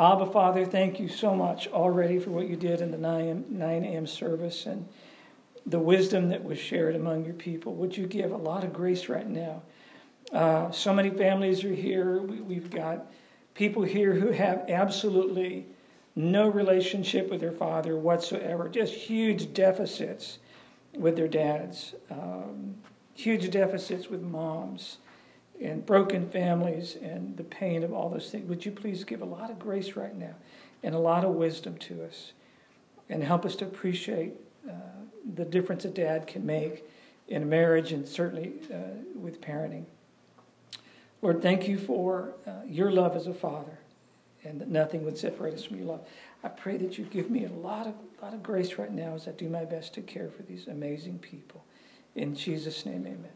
Abba, Father, thank you so much already for what you did in the 9, 9 a.m. service and the wisdom that was shared among your people. Would you give a lot of grace right now? Uh, so many families are here. We, have got people here who have absolutely no relationship with their father whatsoever, just huge deficits with their dads, um, huge deficits with moms and broken families and the pain of all those things. Would you please give a lot of grace right now and a lot of wisdom to us and help us to appreciate uh, the difference a dad can make in a marriage and certainly uh, with parenting. Lord, thank you for uh, your love as a father and that nothing would separate us from your love. I pray that you give me a lot of, lot of grace right now as I do my best to care for these amazing people. In Jesus' name, amen.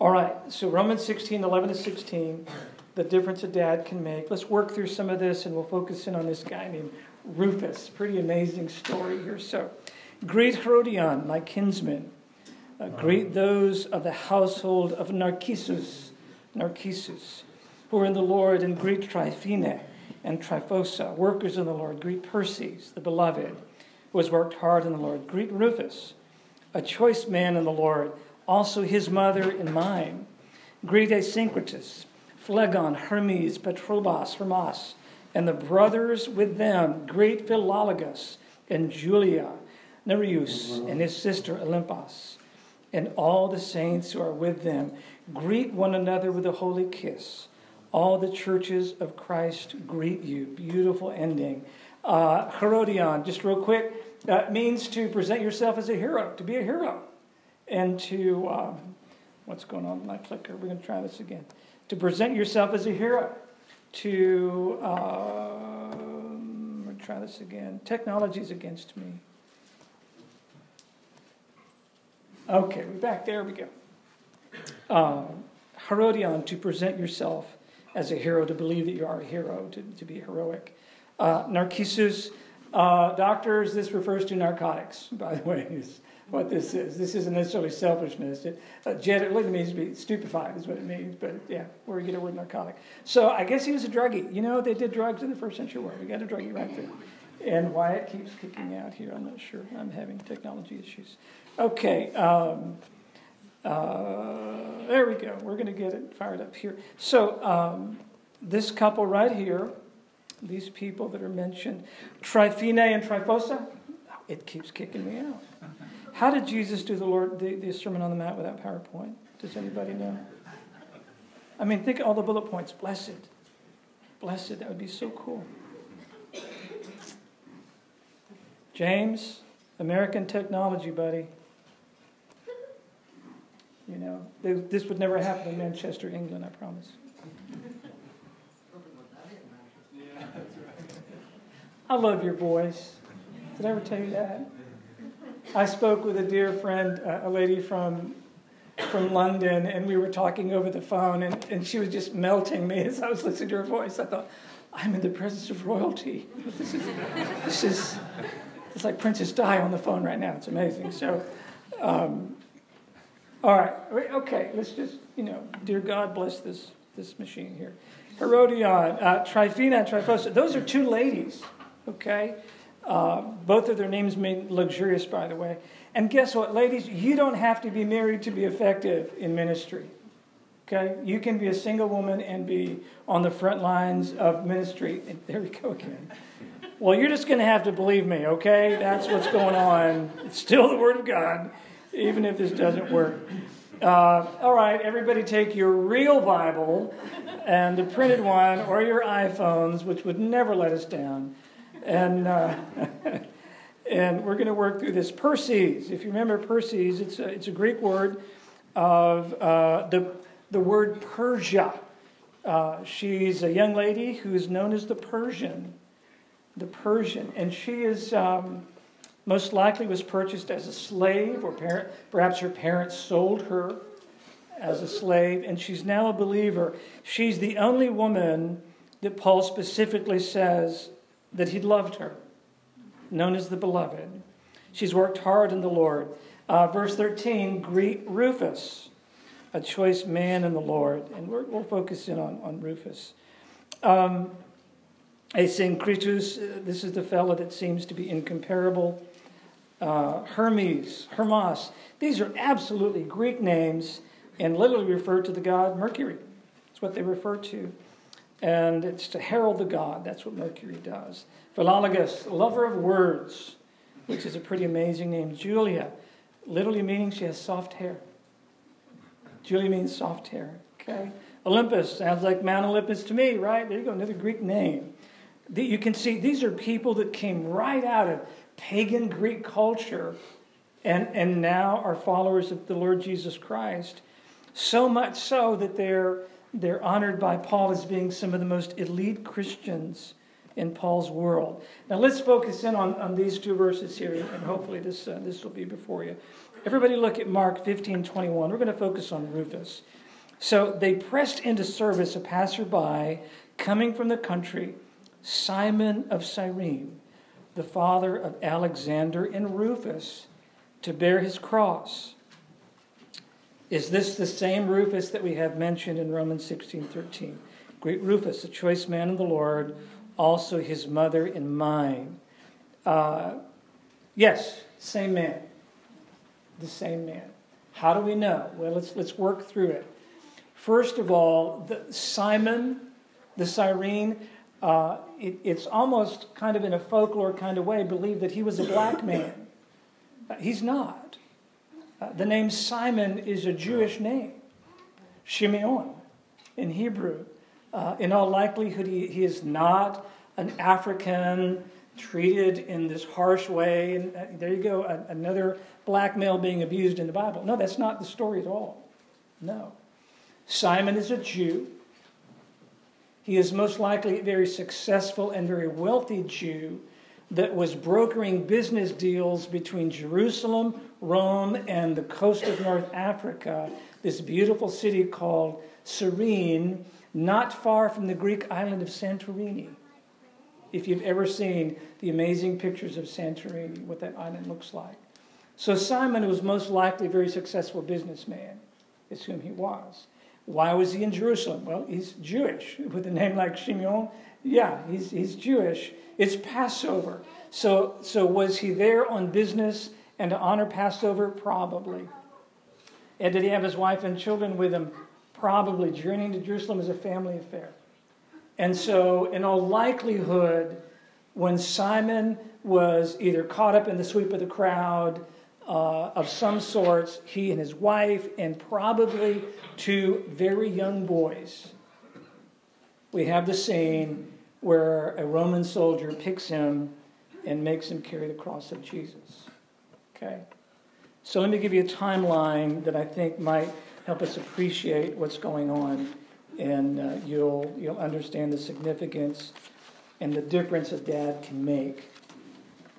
All right, so Romans 16, 11 to 16, the difference a dad can make. Let's work through some of this and we'll focus in on this guy named Rufus. Pretty amazing story here. So, greet Herodion, my kinsman. Uh, greet those of the household of Narcissus, Narcissus, who are in the Lord, and greet Tryphena and Tryphosa, workers in the Lord. Greet Persis, the beloved, who has worked hard in the Lord. Greet Rufus, a choice man in the Lord also his mother and mine. Greet Asyncritus, Phlegon, Hermes, Patrobas, Hermas, and the brothers with them. great Philologus and Julia, Nereus, and his sister Olympas, and all the saints who are with them. Greet one another with a holy kiss. All the churches of Christ greet you. Beautiful ending. Uh, Herodion, just real quick, uh, means to present yourself as a hero, to be a hero and to, um, what's going on with my clicker? We're going to try this again. To present yourself as a hero. To, um, try this again. Technology is against me. Okay, we're back. There we go. Uh, Herodion, to present yourself as a hero, to believe that you are a hero, to, to be heroic. Uh, Narcissus, uh, doctors, this refers to narcotics, by the way what this is. This isn't necessarily selfishness. It, uh, jet, it means to be stupefied, is what it means. But yeah, where we get a word narcotic. So I guess he was a druggie. You know, they did drugs in the first century world. We got a druggie right there. And Wyatt keeps kicking out here. I'm not sure. I'm having technology issues. Okay. Um, uh, there we go. We're going to get it fired up here. So um, this couple right here, these people that are mentioned, Tryphena and Tryphosa, it keeps kicking me out. How did Jesus do the Lord the, the Sermon on the Mount without PowerPoint? Does anybody know? I mean, think of all the bullet points. Blessed. Blessed. That would be so cool. James, American technology, buddy. You know, this would never happen in Manchester, England, I promise. I love your voice. Did I ever tell you that? I spoke with a dear friend, uh, a lady from from London, and we were talking over the phone, and, and she was just melting me as I was listening to her voice. I thought, I'm in the presence of royalty. This is, this is it's like Princess Di on the phone right now. It's amazing. So, um, all right, okay, let's just, you know, dear God, bless this, this machine here. Herodion, uh, Tryphena, Tryphosa, those are two ladies, okay? Uh, both of their names mean luxurious, by the way. And guess what, ladies? You don't have to be married to be effective in ministry. Okay? You can be a single woman and be on the front lines of ministry. And there we go again. Well, you're just going to have to believe me, okay? That's what's going on. It's still the Word of God, even if this doesn't work. Uh, all right, everybody take your real Bible and the printed one or your iPhones, which would never let us down and uh, and we're going to work through this Persis. If you remember Persis, it's a, it's a Greek word of uh, the the word Persia. Uh, she's a young lady who is known as the Persian, the Persian, and she is um, most likely was purchased as a slave, or parent, perhaps her parents sold her as a slave, and she's now a believer. She's the only woman that Paul specifically says that he loved her, known as the beloved. She's worked hard in the Lord. Uh, verse 13 greet Rufus, a choice man in the Lord. And we will focus in on, on Rufus. Um, uh, this is the fellow that seems to be incomparable. Uh, Hermes, Hermas, these are absolutely Greek names and literally refer to the god Mercury. That's what they refer to. And it's to herald the god. That's what Mercury does. Philologus, lover of words, which is a pretty amazing name. Julia, literally meaning she has soft hair. Julia means soft hair. Okay. Olympas sounds like Mount Olympus to me, right? There you go, another Greek name. You can see these are people that came right out of pagan Greek culture and, and now are followers of the Lord Jesus Christ. So much so that they're, they're honored by Paul as being some of the most elite Christians in Paul's world. Now let's focus in on, on these two verses here, and hopefully this, uh, this will be before you. Everybody look at Mark 15 21. We're going to focus on Rufus. So they pressed into service a passerby coming from the country Simon of Cyrene, the father of Alexander and Rufus, to bear his cross. Is this the same Rufus that we have mentioned in Romans 16 13? Great Rufus, a choice man of the Lord, also his mother and mine. Uh, yes, same man. The same man. How do we know? Well, let's, let's work through it. First of all, the, Simon, the Cyrene, uh, it, it's almost kind of in a folklore kind of way, believed that he was a black man. He's not. Uh, the name Simon is a Jewish name, Shimeon in Hebrew. Uh, in all likelihood, he, he is not an African treated in this harsh way. And uh, there you go, a, another black male being abused in the Bible. No, that's not the story at all. No. Simon is a Jew. He is most likely a very successful and very wealthy Jew that was brokering business deals between Jerusalem, Rome, and the coast of North Africa, this beautiful city called Cyrene, not far from the Greek island of Santorini. If you've ever seen the amazing pictures of Santorini, what that island looks like. So Simon was most likely a very successful businessman, is whom he was. Why was he in Jerusalem? Well, he's Jewish. With a name like Shimeon, yeah, he's, he's Jewish. It's Passover. So, so was he there on business and to honor Passover? Probably. And did he have his wife and children with him? Probably. Journeying to Jerusalem is a family affair. And so, in all likelihood, when Simon was either caught up in the sweep of the crowd uh, of some sorts, he and his wife, and probably two very young boys. We have the scene where a Roman soldier picks him and makes him carry the cross of Jesus. Okay? So let me give you a timeline that I think might help us appreciate what's going on, and uh, you'll, you'll understand the significance and the difference a dad can make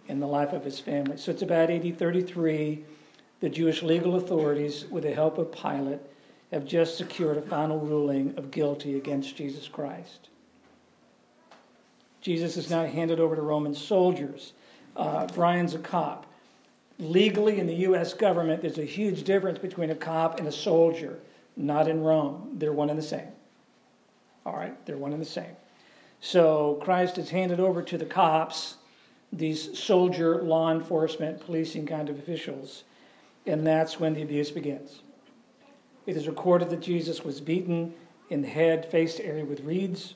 in the life of his family. So it's about AD 33. The Jewish legal authorities, with the help of Pilate, have just secured a final ruling of guilty against Jesus Christ. Jesus is now handed over to Roman soldiers. Uh, Brian's a cop. Legally, in the U.S. government, there's a huge difference between a cop and a soldier. Not in Rome. They're one and the same. All right, they're one and the same. So Christ is handed over to the cops these soldier, law enforcement, policing kind of officials. And that's when the abuse begins. It is recorded that Jesus was beaten in the head, face to area with reeds.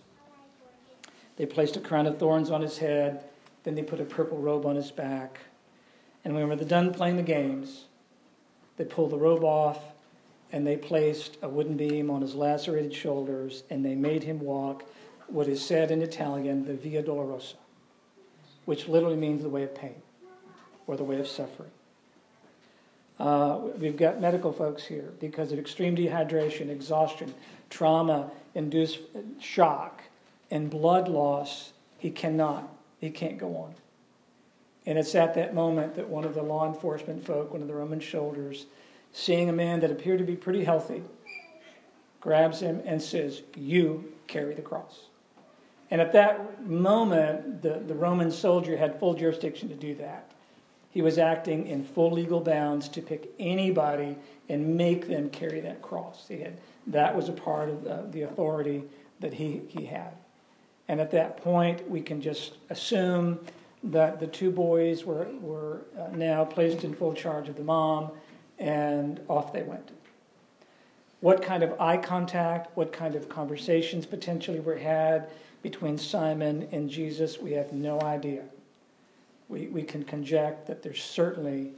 They placed a crown of thorns on his head. Then they put a purple robe on his back. And when they're done playing the games, they pulled the robe off and they placed a wooden beam on his lacerated shoulders and they made him walk what is said in Italian, the Via Dolorosa which literally means the way of pain or the way of suffering. Uh, we've got medical folks here because of extreme dehydration, exhaustion, trauma induced shock, and blood loss. He cannot, he can't go on. And it's at that moment that one of the law enforcement folk, one of the Roman soldiers, seeing a man that appeared to be pretty healthy, grabs him and says, You carry the cross. And at that moment, the, the Roman soldier had full jurisdiction to do that. He was acting in full legal bounds to pick anybody and make them carry that cross. He had, that was a part of the, the authority that he, he had. And at that point, we can just assume that the two boys were, were uh, now placed in full charge of the mom, and off they went. What kind of eye contact, what kind of conversations potentially were had between Simon and Jesus, we have no idea. We, we can conject that there certainly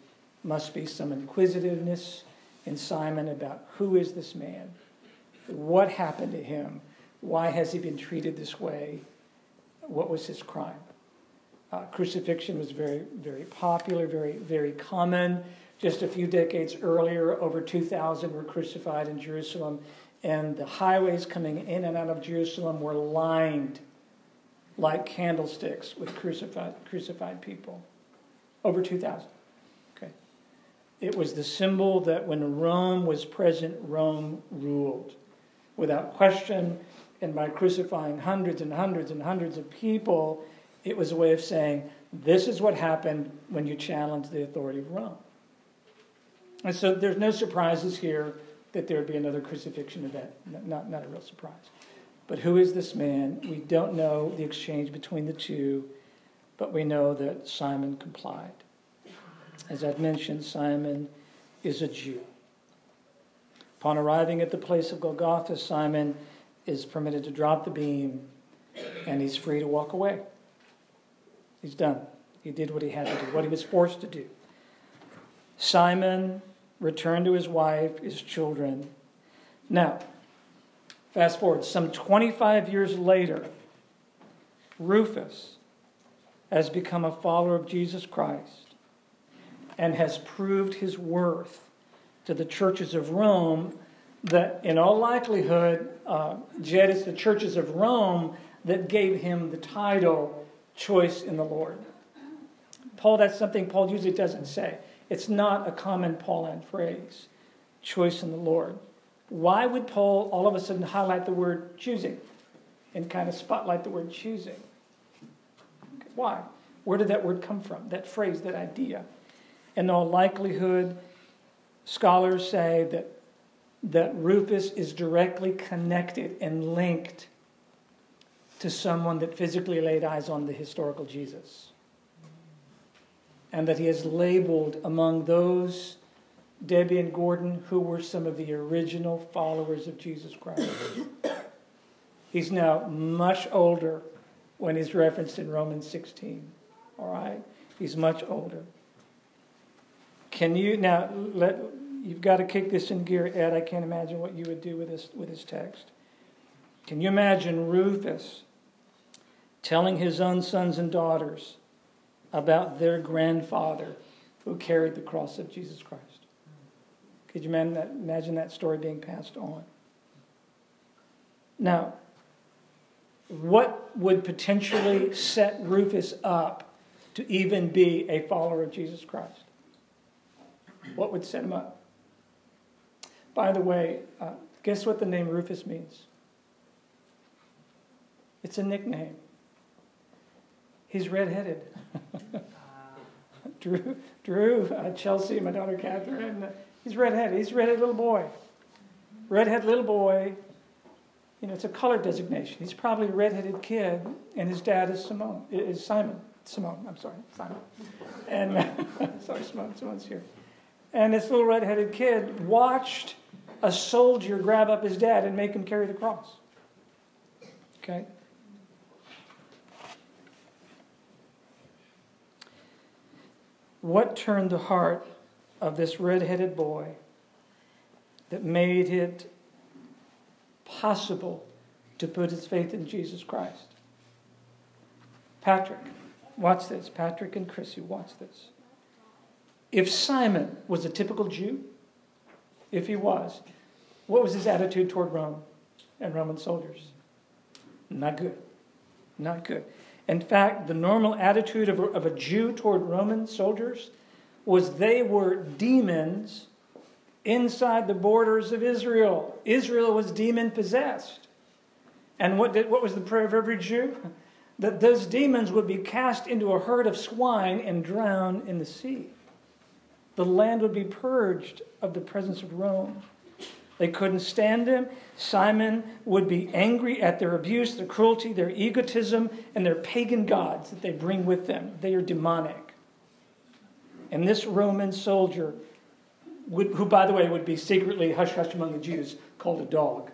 must be some inquisitiveness in Simon about who is this man? What happened to him? Why has he been treated this way? What was his crime? Uh, crucifixion was very, very popular, very, very common. Just a few decades earlier, over 2,000 were crucified in Jerusalem, and the highways coming in and out of Jerusalem were lined like candlesticks with crucified, crucified people. Over 2,000. Okay. It was the symbol that when Rome was present, Rome ruled. Without question, and by crucifying hundreds and hundreds and hundreds of people, it was a way of saying, this is what happened when you challenge the authority of Rome. And so there's no surprises here that there would be another crucifixion event. Not, not a real surprise. But who is this man? We don't know the exchange between the two, but we know that Simon complied. As I've mentioned, Simon is a Jew. Upon arriving at the place of Golgotha, Simon is permitted to drop the beam and he's free to walk away. He's done. He did what he had to do, what he was forced to do. Simon returned to his wife, his children. Now, fast forward, some 25 years later, Rufus has become a follower of Jesus Christ and has proved his worth to the churches of Rome that, in all likelihood, uh, Jed, it's the churches of Rome that gave him the title choice in the Lord. Paul, that's something Paul usually doesn't say. It's not a common Pauline phrase, choice in the Lord. Why would Paul all of a sudden highlight the word choosing and kind of spotlight the word choosing? Why? Where did that word come from? That phrase, that idea? In all likelihood, scholars say that, that Rufus is directly connected and linked to someone that physically laid eyes on the historical Jesus and that he has labeled among those Debbie and Gordon who were some of the original followers of Jesus Christ. he's now much older when he's referenced in Romans 16. All right? He's much older. Can you now let you've got to kick this in gear, Ed. I can't imagine what you would do with this with this text. Can you imagine Rufus telling his own sons and daughters about their grandfather who carried the cross of Jesus Christ. Could you imagine that imagine that story being passed on? Now, what would potentially set Rufus up to even be a follower of Jesus Christ? What would set him up? By the way, uh, guess what the name Rufus means? It's a nickname. He's redheaded. Drew, Drew, uh, Chelsea, my daughter Catherine. Uh, he's redheaded. He's a redheaded little boy. Redhead little boy. You know, it's a color designation. He's probably a redheaded kid, and his dad is Simone. Is Simon? Simone. I'm sorry, Simon. And sorry, Simone. Simone's here. And this little redheaded kid watched a soldier grab up his dad and make him carry the cross. Okay. What turned the heart of this red-headed boy that made it possible to put his faith in Jesus Christ? Patrick, watch this. Patrick and Chrissy, watch this. If Simon was a typical Jew, if he was, what was his attitude toward Rome and Roman soldiers? Not good. Not good. In fact, the normal attitude of a, of a Jew toward Roman soldiers was they were demons inside the borders of Israel. Israel was demon possessed. And what, did, what was the prayer of every Jew? That those demons would be cast into a herd of swine and drowned in the sea. The land would be purged of the presence of Rome. They couldn't stand him. Simon would be angry at their abuse, their cruelty, their egotism, and their pagan gods that they bring with them. They are demonic. And this Roman soldier, would, who, by the way, would be secretly hush hush among the Jews, called a dog,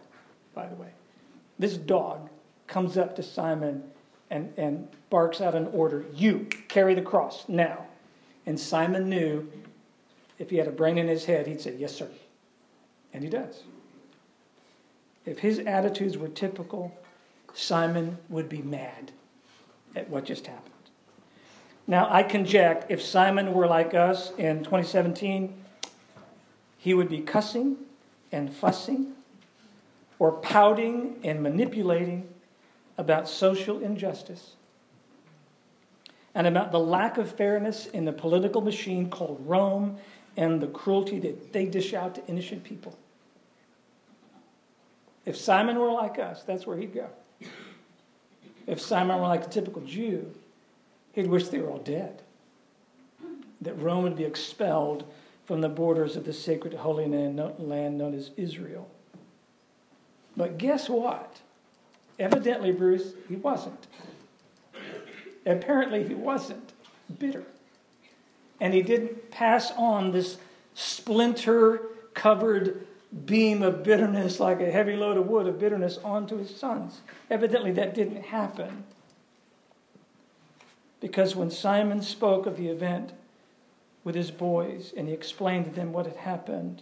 by the way. This dog comes up to Simon and, and barks out an order You carry the cross now. And Simon knew if he had a brain in his head, he'd say, Yes, sir. And he does. If his attitudes were typical, Simon would be mad at what just happened. Now, I conject if Simon were like us in 2017, he would be cussing and fussing or pouting and manipulating about social injustice and about the lack of fairness in the political machine called Rome and the cruelty that they dish out to innocent people. If Simon were like us, that's where he'd go. If Simon were like a typical Jew, he'd wish they were all dead. That Rome would be expelled from the borders of the sacred holy land known as Israel. But guess what? Evidently, Bruce, he wasn't. Apparently, he wasn't bitter. And he didn't pass on this splinter covered beam of bitterness, like a heavy load of wood of bitterness, onto his sons. Evidently, that didn't happen. Because when Simon spoke of the event with his boys and he explained to them what had happened,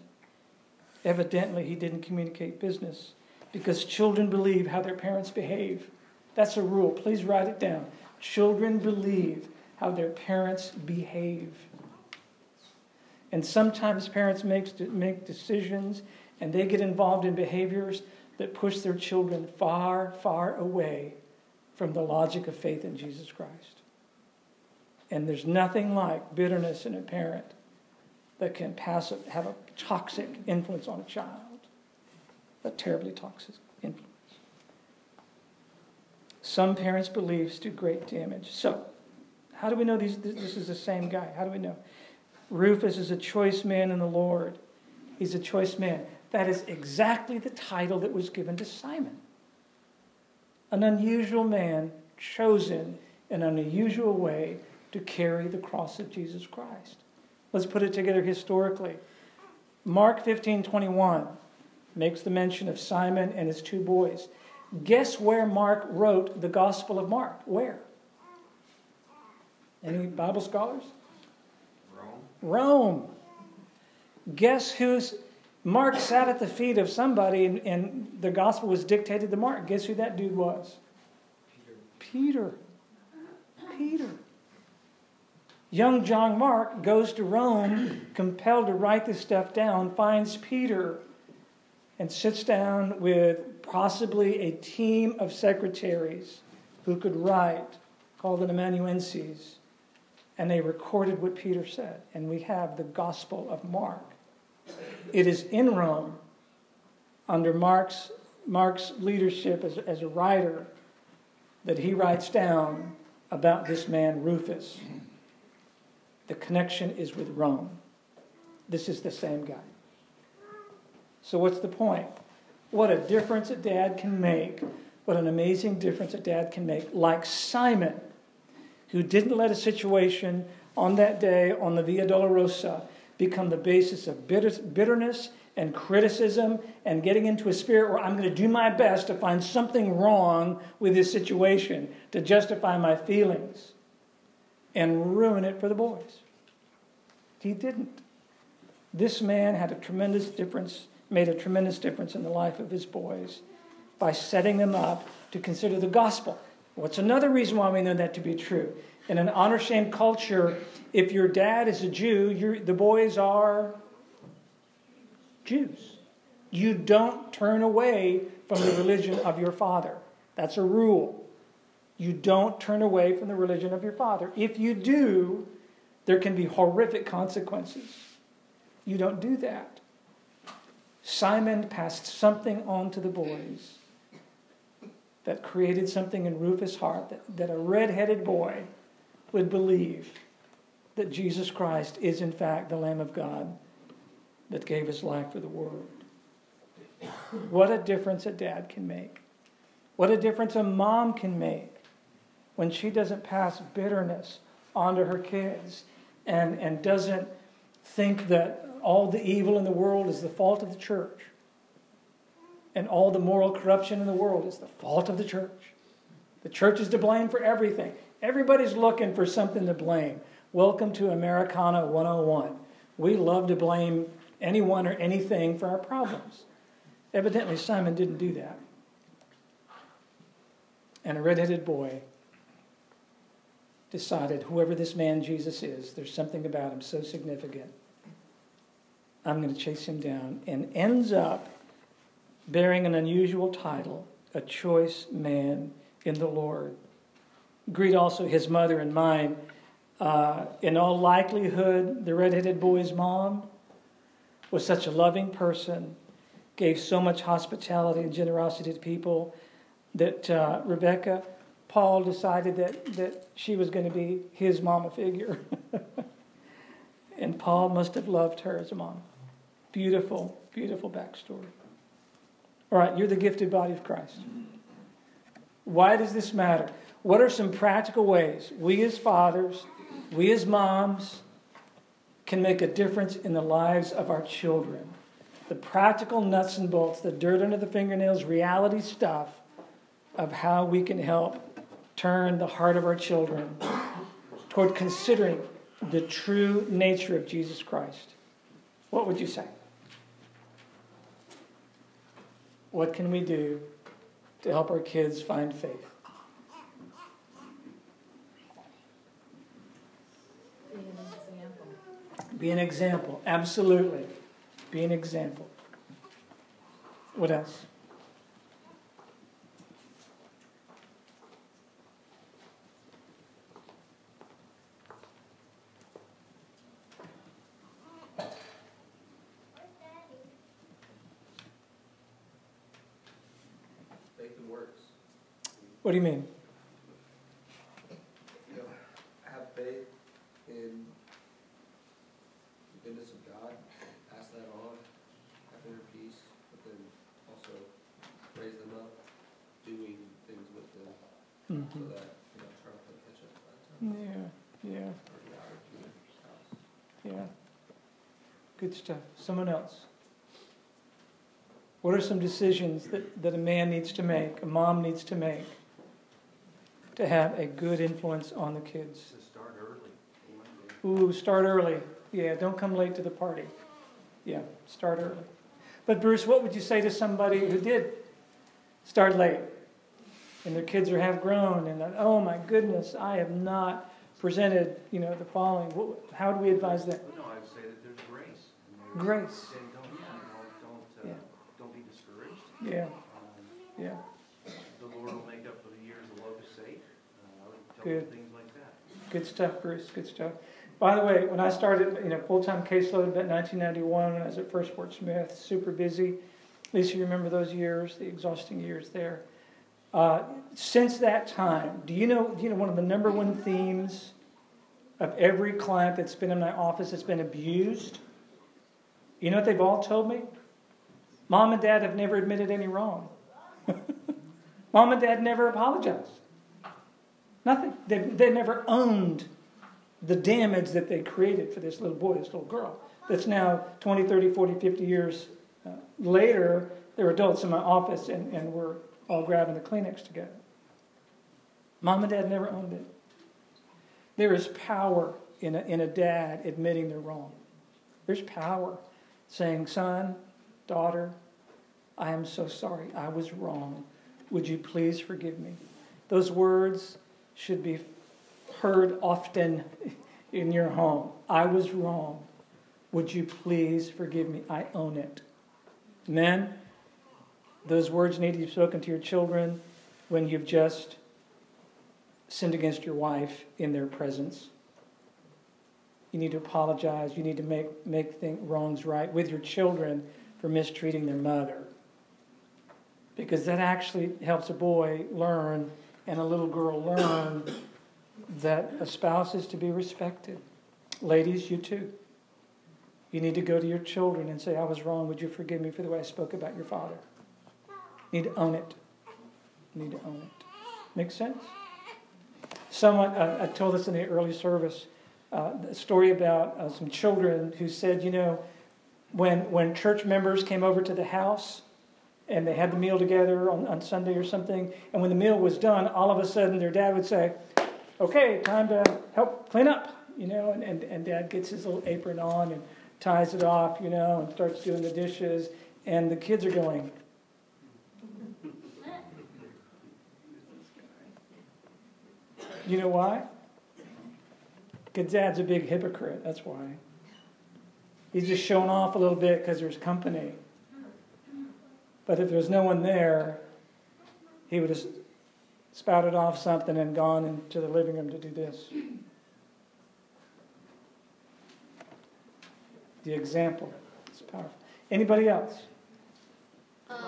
evidently he didn't communicate business because children believe how their parents behave. That's a rule. Please write it down. Children believe how their parents behave. And sometimes parents make, make decisions and they get involved in behaviors that push their children far, far away from the logic of faith in Jesus Christ. And there's nothing like bitterness in a parent that can have a toxic influence on a child a terribly toxic influence. Some parents' beliefs do great damage. So, how do we know these, this is the same guy? How do we know? Rufus is a choice man in the Lord. He's a choice man. That is exactly the title that was given to Simon. An unusual man chosen in an unusual way to carry the cross of Jesus Christ. Let's put it together historically. Mark 15 21 makes the mention of Simon and his two boys. Guess where Mark wrote the Gospel of Mark? Where? Any Bible scholars? Rome. Rome. Guess who's Mark sat at the feet of somebody and, and the gospel was dictated to Mark. Guess who that dude was? Peter. Peter. Peter. Young John Mark goes to Rome, compelled to write this stuff down, finds Peter and sits down with possibly a team of secretaries who could write, called the amanuenses, and they recorded what Peter said. And we have the Gospel of Mark. It is in Rome, under Mark's, Mark's leadership as, as a writer, that he writes down about this man, Rufus. The connection is with Rome. This is the same guy. So, what's the point? What a difference a dad can make. What an amazing difference a dad can make. Like Simon, who didn't let a situation on that day on the Via Dolorosa become the basis of bitterness and criticism and getting into a spirit where I'm going to do my best to find something wrong with this situation to justify my feelings and ruin it for the boys. He didn't. This man had a tremendous difference made a tremendous difference in the life of his boys by setting them up to consider the gospel. What's another reason why we know that to be true? In an honor shame culture, if your dad is a Jew, the boys are Jews. You don't turn away from the religion of your father. That's a rule. You don't turn away from the religion of your father. If you do, there can be horrific consequences. You don't do that. Simon passed something on to the boys that created something in Rufus' heart that, that a red-headed boy would believe that Jesus Christ is in fact the Lamb of God that gave his life for the world. What a difference a dad can make. What a difference a mom can make when she doesn't pass bitterness onto her kids and, and doesn't think that all the evil in the world is the fault of the church and all the moral corruption in the world is the fault of the church. The church is to blame for everything. Everybody's looking for something to blame. Welcome to Americana 101. We love to blame anyone or anything for our problems. Evidently, Simon didn't do that. And a redheaded boy decided whoever this man Jesus is, there's something about him so significant. I'm going to chase him down. And ends up bearing an unusual title, a choice man in the Lord. Greet also his mother and mine. Uh, in all likelihood, the redheaded boy's mom was such a loving person, gave so much hospitality and generosity to people that uh, Rebecca, Paul decided that, that she was going to be his mama figure. and Paul must have loved her as a mom. Beautiful, beautiful backstory. All right, you're the gifted body of Christ. Why does this matter? What are some practical ways we as fathers, we as moms, can make a difference in the lives of our children? The practical nuts and bolts, the dirt under the fingernails, reality stuff of how we can help turn the heart of our children toward considering the true nature of Jesus Christ. What would you say? What can we do to help our kids find faith? Be an example. Be an example. Absolutely. Be an example. What else? What do you mean? You know, have faith in the goodness of God, pass that on, have inner peace, but then also raise them up, doing things with them, so Mm-hmm. that, you know, trying to play catch up by the time. Yeah, yeah, Or the hour to their spouse. yeah. Good stuff. Someone else. What are some decisions that, that a man needs to make, a mom needs to make, to have a good influence on the kids? To start early. Ooh, start early. Yeah, don't come late to the party. Yeah, start early. But Bruce, what would you say to somebody who did start late and their kids are half grown and that, oh my goodness, I have not presented, you know, the following. What- How do we advise that? No, I'd say that grace. and there's- Grace. And don't, you know, don't, Yeah. uh, don't be discouraged. Yeah, Um, yeah. The Lord will make up for the years the locusts ate. Uh, I would tell Good. things like that. Good stuff, Bruce. Good stuff. By the way, when I started, you know, full-time caseload in 1991, when I was at First Fort Smith, super busy. At Lisa, you remember those years, the exhausting years there. Uh, since that time, do you know? Do you know one of the number one themes of every client that's been in my office that's been abused? You know what they've all told me? Mom and Dad have never admitted any wrong. Mom and Dad never apologized. Nothing. They've, they never owned the damage that they created for this little boy, this little girl. That's now 20, 30, 40, 50 years uh, later. They're adults in my office and, and we're all grabbing the Kleenex together. Mom and dad never owned it. There is power in a, in a dad admitting they're wrong. There's power saying, son, daughter, I am so sorry. I was wrong. Would you please forgive me? Those words should be heard often in your home. I was wrong. Would you please forgive me? I own it. Men, those words need to be spoken to your children when you've just sinned against your wife in their presence. You need to apologize. You need to make, make things, wrongs right with your children for mistreating their mother. Because that actually helps a boy learn and a little girl learn that a spouse is to be respected. Ladies, you too. You need to go to your children and say, I was wrong. Would you forgive me for the way I spoke about your father? You need to own it. You need to own it. Make sense? Someone, uh, I told this in the early service, uh, a story about uh, some children who said, you know, when, when church members came over to the house and they had the meal together on, on Sunday or something, and when the meal was done, all of a sudden their dad would say, okay, time to help clean up, you know, and, and, and dad gets his little apron on and ties it off, you know, and starts doing the dishes, and the kids are going, you know why? Because dad's a big hypocrite, that's why. He's just showing off a little bit because there's company. But if there's no one there, he would have spouted off something and gone into the living room to do this. The example is powerful. Anybody else? Um,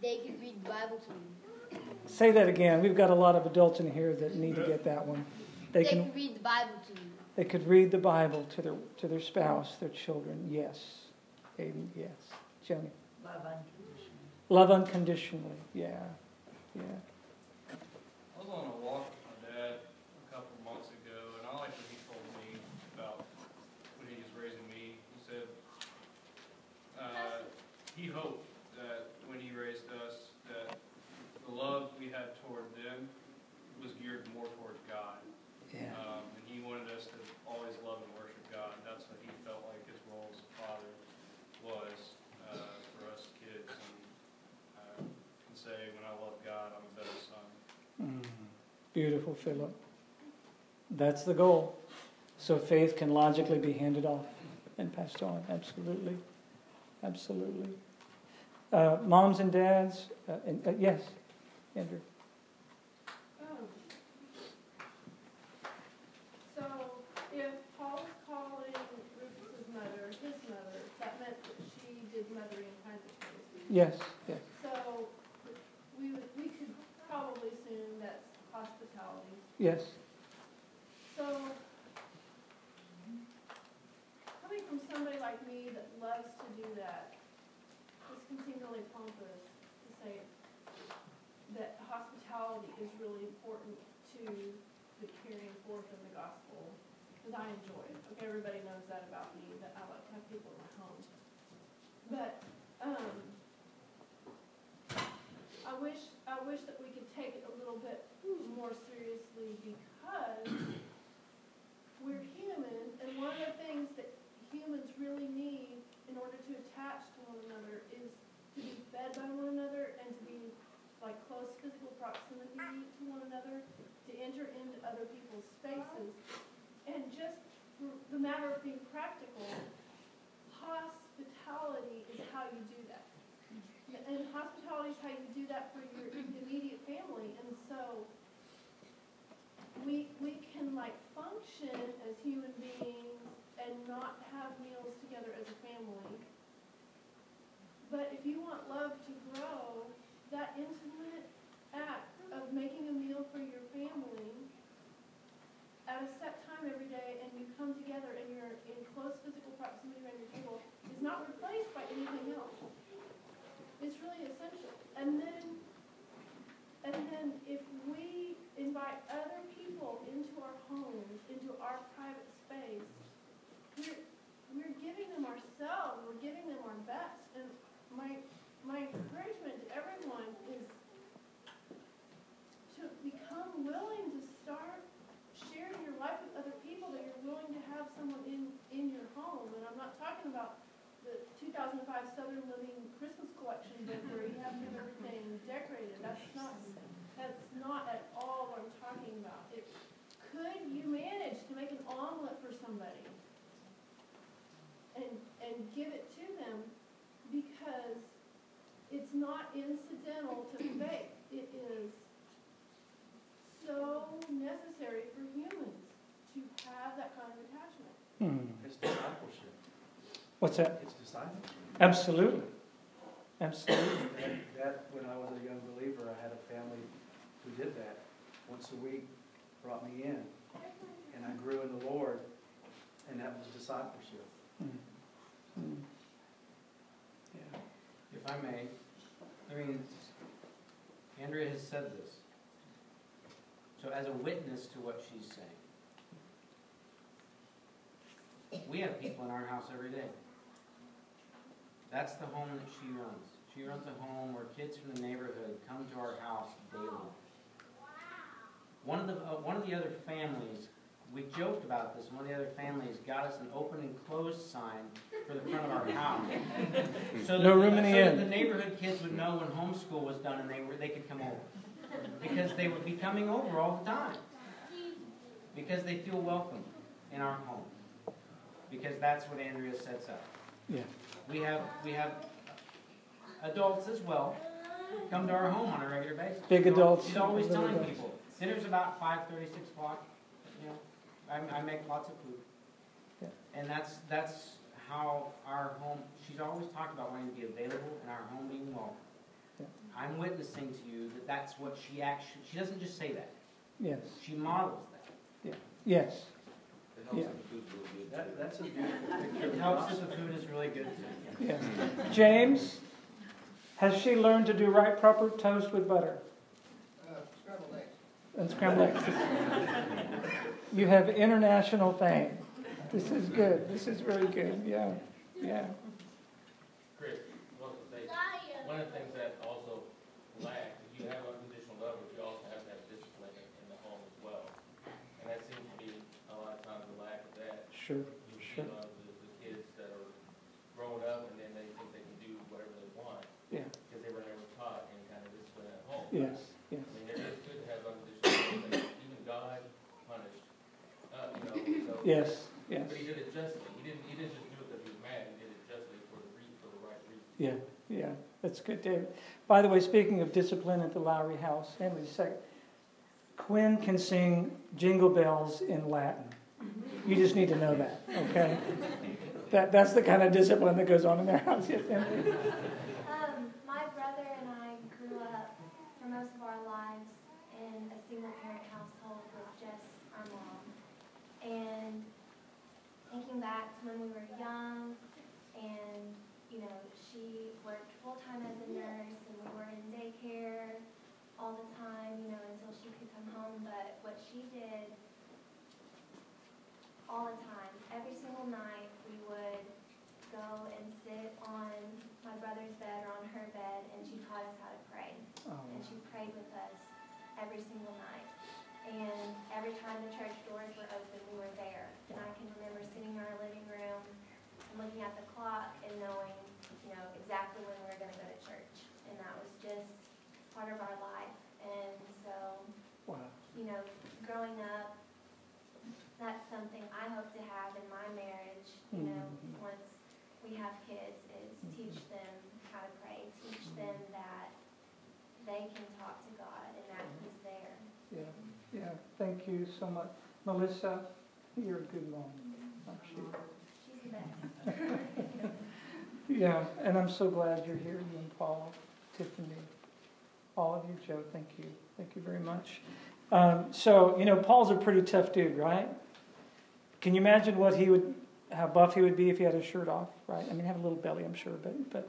they could read the Bible to me. Say that again. We've got a lot of adults in here that need to get that one. They They can could read the Bible to me. they could read the Bible to their to their spouse, their children. Yes. Amen. Yes. Joni. Love unconditional. Love unconditionally. Yeah. Yeah. I was on a walk with my dad a couple of months ago, and I like what he told me about when he was raising me. He said, uh, he hoped that when he raised us, that the love we had toward them was geared more toward God. Yeah. Um, and he wanted us to always love and worship God. That's what he felt like his role as a father was uh, for us kids. And I can say, when I love God, I'm a better son. Mm. Beautiful, Philip. That's the goal. So faith can logically be handed off and passed on. Absolutely. Absolutely. Uh, moms and dads, uh, and, uh, yes, Andrew. Um, So if Paul's calling Rufus's mother his mother, that meant that she did mothering kinds of things. Yes, yes. So we would, we could probably assume that's hospitality. Yes. So coming from somebody like me that loves to do that, this can seem really pompous to say that hospitality is really important to the carrying forth of the gospel, that I enjoy. Okay, everybody knows that about me, that I like to have people in my home. But, um, I wish, I wish that we could take it a little bit more seriously because we're human, and one of the things that humans really need in order to attach to one another is to be fed by one another and to be like close physical proximity to one another, to enter into other people's spaces. And just for the matter of being practical, hospitality is how you do that. And hospitality is how you do that for your immediate family. And so we, we can like function as human beings and not have meals together as a family. But if you want love to grow, that intimate act of making a meal for your family at a set time every day and you come together and you're in close physical proximity around your table is not replaced by anything else. It's really essential. And then, and then if we invite other people into our homes, into our private space, we're, we're giving them ourselves, we're giving them our best. And my, my encouragement to everyone is to become willing to start sharing your life with other people, that you're willing to have someone in, in your home. And I'm not talking about the 2005 Southern Living Christmas collection book where you have everything decorated. That's not, that's not at all what I'm talking about. It, could you manage to make an omelet for somebody and, and give it to them because it's not incidental to faith. It is so necessary for humans to have that kind of attachment. Hmm. It's discipleship. What's that? It's discipleship. Absolutely. Absolutely. That, that, when I was a young believer, I had a family who did that. Once a week, brought me in, and I grew in the Lord, and that was discipleship. Hmm. Mm. If I may, I mean, Andrea has said this. So as a witness to what she's saying, we have people in our house every day. That's the home that she runs. She runs a home where kids from the neighborhood come to our house daily. One of the, uh, one of the other families, we joked about this, one of the other families got us an open and closed sign for the front of our house. So that No the- room in the so that the neighborhood kids would know when homeschool was done and they were, they could come over. Because they would be coming over all the time. Because they feel welcome in our home. Because that's what Andrea sets up. Yeah. We have, we have adults as well come to our home on a regular basis. Big adults, She's always telling people, dinner's about five thirty, six o'clock, you know, I, I make lots of food. Yeah. And that's, that's how our home, she's always talked about wanting to be available and our home being welcome. Yeah. I'm witnessing to you that that's what she actually, she doesn't just say that, Yes. she models that. Yes. It helps Yeah. if the food's really good. That, that's a beautiful picture. It helps that the food is really good too. Yeah. James, has she learned to do right proper toast with butter Uh, scrambled eggs. and scrambled eggs? You have international fame. This is good. This is very good. Yeah. Yeah. Chris, one of the things, one of the things that also lack, is you have unconditional love, but you also have to have discipline in, in the home as well. And that seems to be a lot of times the lack of that. Sure. You Sure. see a lot of the, the kids that are growing up and then they think they can do whatever they want Yeah. because they were never taught any kind of discipline at home. Yes. Yes. I mean, it is good to have unconditional love, but even God punished, uh, you know, so. Yes. Yes. But he did it justly. He didn't, he didn't just do it because he was mad. He did it justly for the re, for the right reason. Yeah. Yeah. That's good, David. By the way, speaking of discipline at the Lowry House, Henry second. Quinn can sing Jingle Bells in Latin. You just need to know that, okay? That, that's the kind of discipline that goes on in their house. Yes, Emily? Um, my brother and I grew up for most of our lives in a single parent household with just our mom. And thinking back to when we were young and, you know, she worked full-time as a nurse and we were in daycare all the time, you know, until she could come home. But what she did all the time, every single night, we would go and sit on my brother's bed or on her bed, and she taught us how to pray. Oh, And she prayed with us every single night. And every time the church doors were open, we were there. And I can remember sitting in our living room and looking at the clock and knowing, you know, exactly when we were going to go to church. And that was just part of our life. And so, wow. you know, growing up, that's something I hope to have in my marriage, you know, Mhm. once we have kids, is mm-hmm. teach them how to pray, teach mm-hmm. them that they can talk to God and that mm-hmm. He's there. Yeah, yeah. Thank you so much. Melissa, you're a good mom, aren't you? She's the best. Yeah, and I'm so glad you're here, you and Paul, Tiffany, all of you, Joe, thank you. Thank you very much. Um, so, you know, Paul's a pretty tough dude, right? Can you imagine what he would, how buff he would be if he had his shirt off, right? I mean, have a little belly, I'm sure, but, but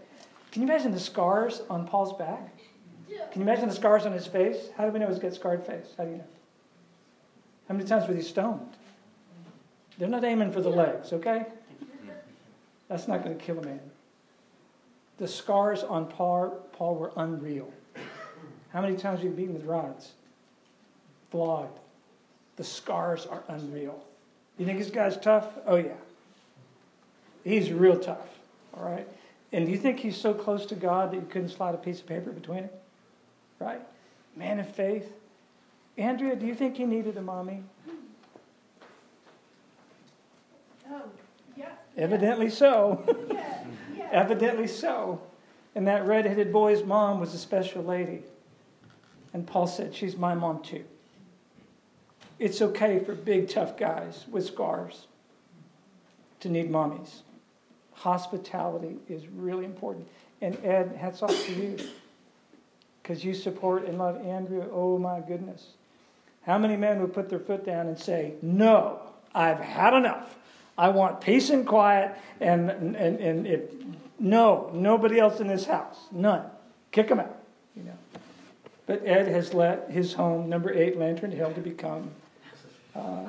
can you imagine the scars on Paul's back? Can you imagine the scars on his face? How do we know he's got scarred face? How do you know? How many times was he stoned? They're not aiming for the legs, okay? That's not going to kill a man. The scars on Paul, Paul were unreal. How many times were you beaten with rods? Flogged. The scars are unreal. You think this guy's tough? Oh, yeah. He's real tough, all right? And do you think he's so close to God that you couldn't slide a piece of paper between him? Right? Man of faith. Andrea, do you think he needed a mommy? Um, yeah. Evidently so. Yeah, Evidently so. And that redheaded boy's mom was a special lady. And Paul said, She's my mom too. It's okay for big, tough guys with scars to need mommies. Hospitality is really important. And Ed, hats off to you. Because you support and love Andrea. Oh my goodness. How many men would put their foot down and say, No, I've had enough. I want peace and quiet, and, and, and if, no, nobody else in this house. None. Kick them out, you know. But Ed has let his home, number eight, Lantern Hill, to become, uh,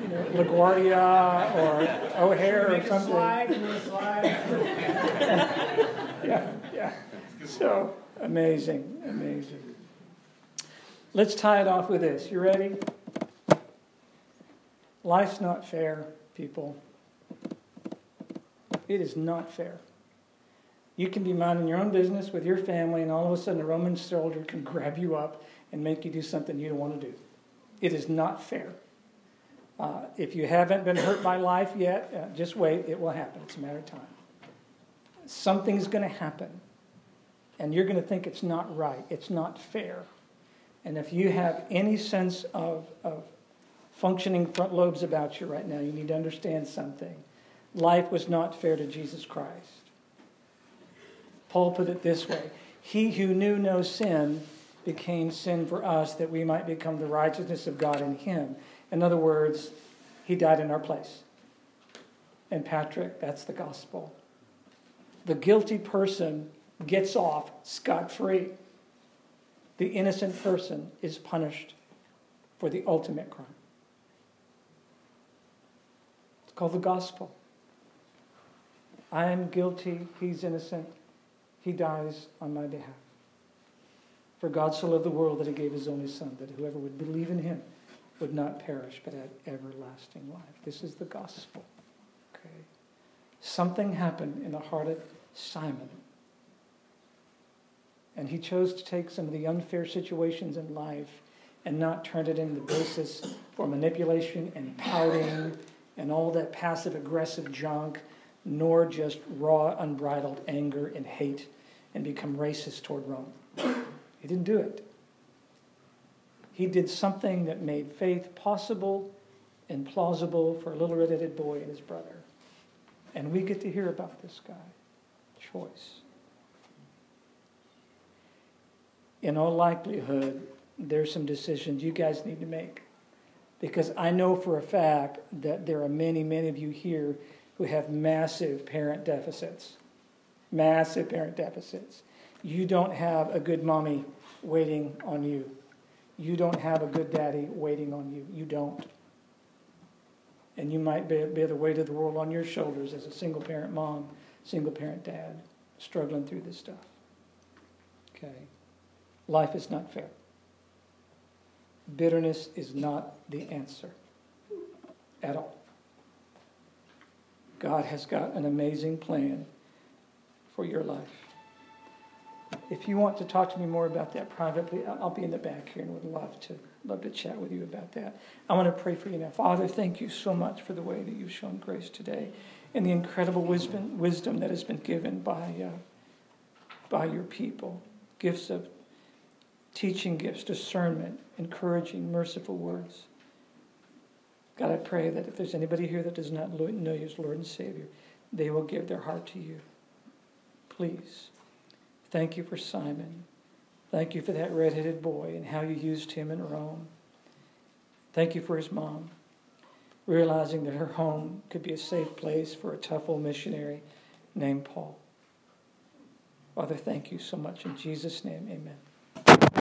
you know, LaGuardia or O'Hare or something. slide, slide. Yeah, yeah. So amazing, amazing. Let's tie it off with this. You ready? Life's not fair, people. It is not fair. You can be minding your own business with your family, and all of a sudden a Roman soldier can grab you up and make you do something you don't want to do. It is not fair. Uh, if you haven't been hurt by life yet, uh, just wait. It will happen. It's a matter of time. Something's going to happen, and you're going to think it's not right. It's not fair. And if you have any sense of, of functioning front lobes about you right now, you need to understand something. Life was not fair to Jesus Christ. Paul put it this way He who knew no sin became sin for us that we might become the righteousness of God in him. In other words, he died in our place. And Patrick, that's the gospel. The guilty person gets off scot free. The innocent person is punished for the ultimate crime. Called the gospel. I am guilty, he's innocent, he dies on my behalf. For God so loved the world that he gave his only Son, that whoever would believe in him would not perish but have everlasting life. This is the gospel. Okay. Something happened in the heart of Simon. And he chose to take some of the unfair situations in life and not turn it into the basis for manipulation and pouting and all that passive aggressive junk, nor just raw, unbridled anger and hate and become racist toward Rome. He didn't do it. He did something that made faith possible and plausible for a little red-headed boy and his brother. And we get to hear about this guy. Choice. In all likelihood, there's some decisions you guys need to make. Because I know for a fact that there are many, many of you here who have massive parent deficits. Massive parent deficits. You don't have a good mommy waiting on you. You don't have a good daddy waiting on you. You don't. And you might bear, the weight of the world on your shoulders as a single parent mom, single parent dad, struggling through this stuff. Okay? Life is not fair. Bitterness is not the answer at all. God has got an amazing plan for your life. If you want to talk to me more about that privately, I'll be in the back here and would love to love to chat with you about that. I want to pray for you now. Father, thank you so much for the way that you've shown grace today and the incredible wisdom wisdom that has been given by uh, by your people. Gifts of teaching gifts, discernment, encouraging, merciful words. God, I pray that if there's anybody here that does not know you as Lord and Savior, they will give their heart to you. Please. Thank you for Simon. Thank you for that red-headed boy and how you used him in Rome. Thank you for his mom, realizing that her home could be a safe place for a tough old missionary named Paul. Father, thank you so much. In Jesus' name, amen.